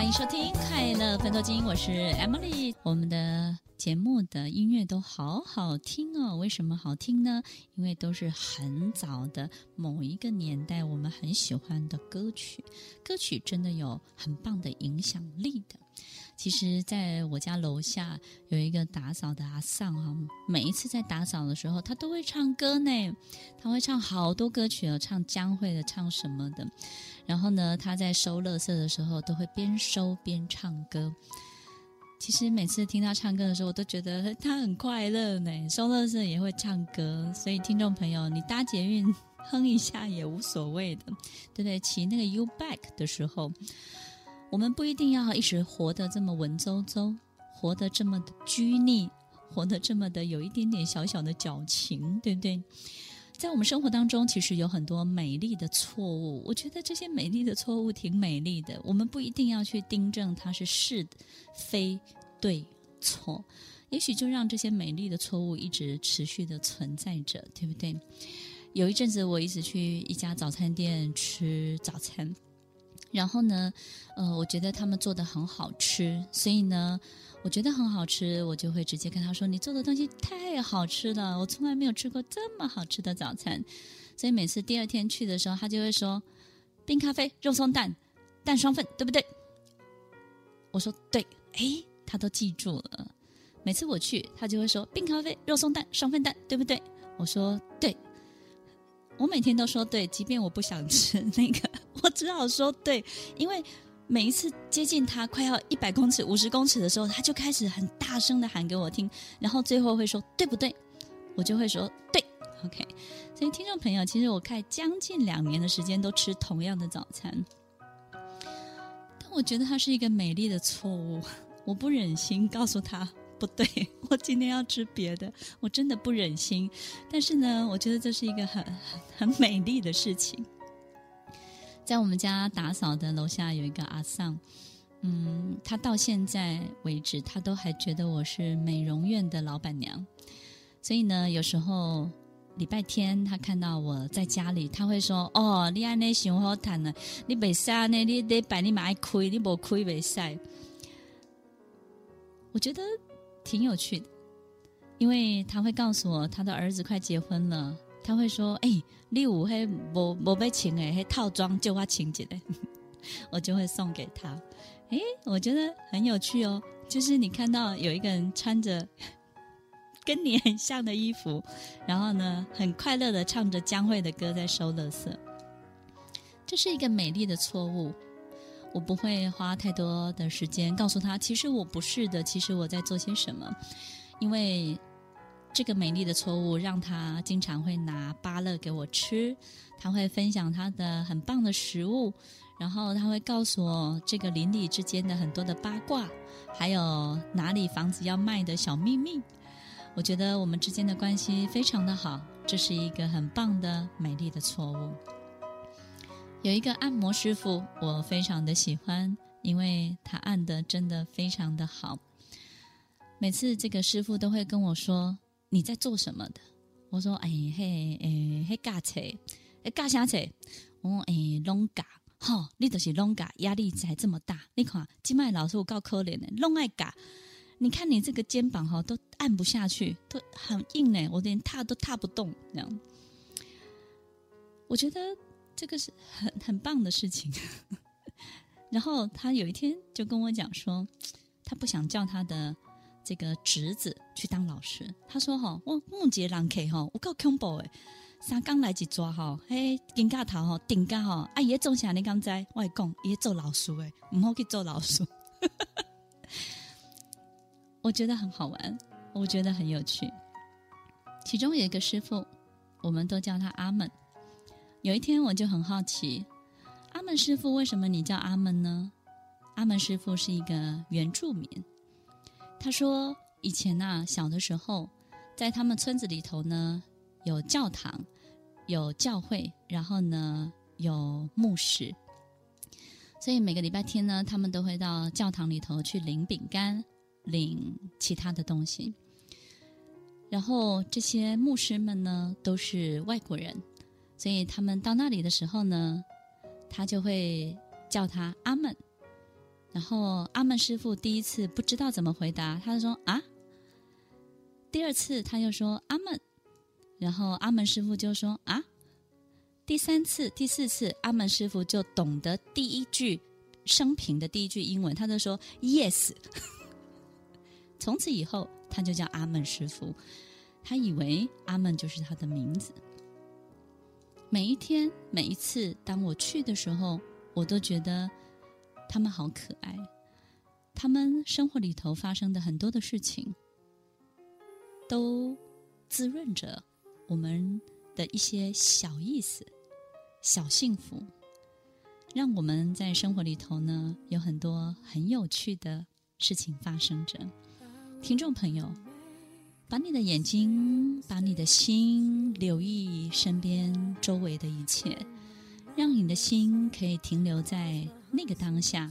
欢迎收听《快乐分多金》，我是 Emily。我们的节目的音乐都好好听哦，为什么好听呢？因为都是很早的某一个年代我们很喜欢的歌曲，歌曲真的有很棒的影响力的。其实，在我家楼下有一个打扫的阿桑哈，每一次在打扫的时候，他都会唱歌呢。他会唱好多歌曲哦，唱江蕙的，唱什么的。然后呢，他在收垃圾的时候，都会边收边唱歌。其实每次听他唱歌的时候，我都觉得他很快乐呢。收垃圾也会唱歌，所以听众朋友，你搭捷运哼一下也无所谓的，对不对？骑那个 U-Bike 的时候。我们不一定要一直活得这么文绉绉，活得这么的拘泥，活得这么的有一点点小小的矫情，对不对？在我们生活当中，其实有很多美丽的错误。我觉得这些美丽的错误挺美丽的。我们不一定要去订正它是是非对错，也许就让这些美丽的错误一直持续的存在着，对不对？有一阵子，我一直去一家早餐店吃早餐。然后呢，呃，我觉得他们做的很好吃，所以呢，我觉得很好吃，我就会直接跟他说：“你做的东西太好吃了，我从来没有吃过这么好吃的早餐。”所以每次第二天去的时候，他就会说：“冰咖啡、肉松蛋、蛋双份，对不对？”我说：“对。”诶，他都记住了。每次我去，他就会说：“冰咖啡、肉松蛋、双份蛋，对不对？”我说：“对。”我每天都说对，即便我不想吃那个，我只好说对，因为每一次接近他快要一百公尺、五十公尺的时候，他就开始很大声的喊给我听，然后最后会说对不对？我就会说对，OK。所以听众朋友，其实我开将近两年的时间都吃同样的早餐，但我觉得它是一个美丽的错误，我不忍心告诉他。不对，我今天要吃别的，我真的不忍心。但是呢，我觉得这是一个很很美丽的事情。在我们家打扫的楼下有一个阿桑，嗯，他到现在为止，他都还觉得我是美容院的老板娘。所以呢，有时候礼拜天他看到我在家里，他会说：“哦，你安内想好谈呢？你没晒呢？你得摆你买亏，你没亏没晒。”我觉得。挺有趣的，因为他会告诉我他的儿子快结婚了，他会说：“哎、欸，礼物还没没被请哎，还套装就要请起来，我就会送给他。”哎，我觉得很有趣哦，就是你看到有一个人穿着跟你很像的衣服，然后呢，很快乐的唱着江蕙的歌在收垃圾，这是一个美丽的错误。我不会花太多的时间告诉他，其实我不是的，其实我在做些什么。因为这个美丽的错误，让他经常会拿芭乐给我吃，他会分享他的很棒的食物，然后他会告诉我这个邻里之间的很多的八卦，还有哪里房子要卖的小秘密。我觉得我们之间的关系非常的好，这是一个很棒的美丽的错误。有一个按摩师傅，我非常的喜欢，因为他按的真的非常的好。每次这个师傅都会跟我说：“你在做什么的？”我说：“哎嘿，哎嘿，嘎扯，哎嘎啥扯？我哎拢嘎，吼，你就是拢嘎，压力才这么大。你看，金麦老师我够可怜的，拢爱嘎。你看你这个肩膀哈，都按不下去，都很硬呢，我连踏都踏不动。这样，我觉得。”这个是很很棒的事情，然后他有一天就跟我讲说，他不想叫他的这个侄子去当老师。他说：“哈，我木杰郎 K 哈，我够恐怖诶，三刚来一抓哈，嘿，顶架头哈，顶架哈，啊，爷种下你刚在，我讲爷做老师诶，唔好去做老师。”我觉得很好玩，我觉得很有趣。其中有一个师傅，我们都叫他阿门。有一天，我就很好奇，阿门师傅为什么你叫阿门呢？阿门师傅是一个原住民。他说，以前呐、小的时候，在他们村子里头呢，有教堂，有教会，然后呢，有牧师。所以每个礼拜天呢，他们都会到教堂里头去领饼干，领其他的东西。然后这些牧师们呢，都是外国人。所以他们到那里的时候呢，他就会叫他阿门。然后阿门师傅第一次不知道怎么回答，他就说啊。第二次他又说阿门，然后阿门师傅就说啊。第三次、第四次，阿门师傅就懂得第一句生平的第一句英文，他就说 yes。从此以后，他就叫阿门师傅。他以为阿门就是他的名字。每一天、每一次，当我去的时候，我都觉得他们好可爱。他们生活里头发生的很多的事情，都滋润着我们的一些小意思。小幸福，让我们在生活里头呢，有很多很有趣的事情发生着。听众朋友，把你的眼睛，把你的心留意身边周围的一切，让你的心可以停留在那个当下，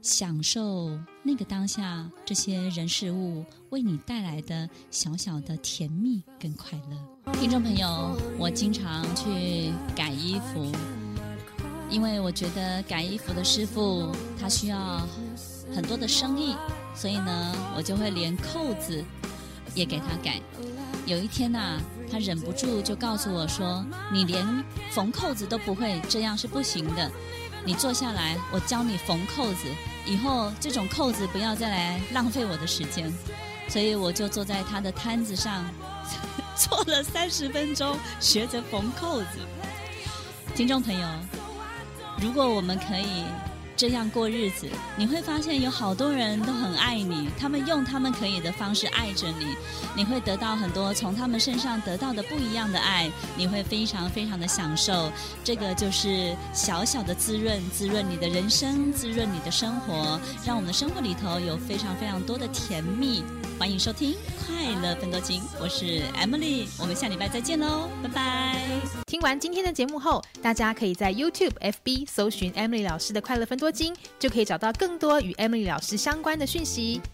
享受那个当下这些人事物为你带来的小小的甜蜜跟快乐。听众朋友，我经常去改衣服，因为我觉得改衣服的师傅他需要很多的生意，所以呢，我就会连扣子也给他改。有一天呐、他忍不住就告诉我说：“你连缝扣子都不会，这样是不行的。你坐下来，我教你缝扣子。以后这种扣子不要再来浪费我的时间。”所以我就坐在他的摊子上。坐了三十分钟，学着缝扣子。听众朋友，如果我们可以这样过日子，你会发现有好多人都很爱你，他们用他们可以的方式爱着你，你会得到很多从他们身上得到的不一样的爱，你会非常非常的享受。这个就是小小的滋润，滋润你的人生，滋润你的生活，让我们的生活里头有非常非常多的甜蜜。欢迎收听《快乐分多金》，我是 Emily，我们下礼拜再见喽，拜拜。听完今天的节目后，大家可以在 YouTube、FB 搜寻 Emily 老师的《快乐分多金》，就可以找到更多与 Emily 老师相关的讯息。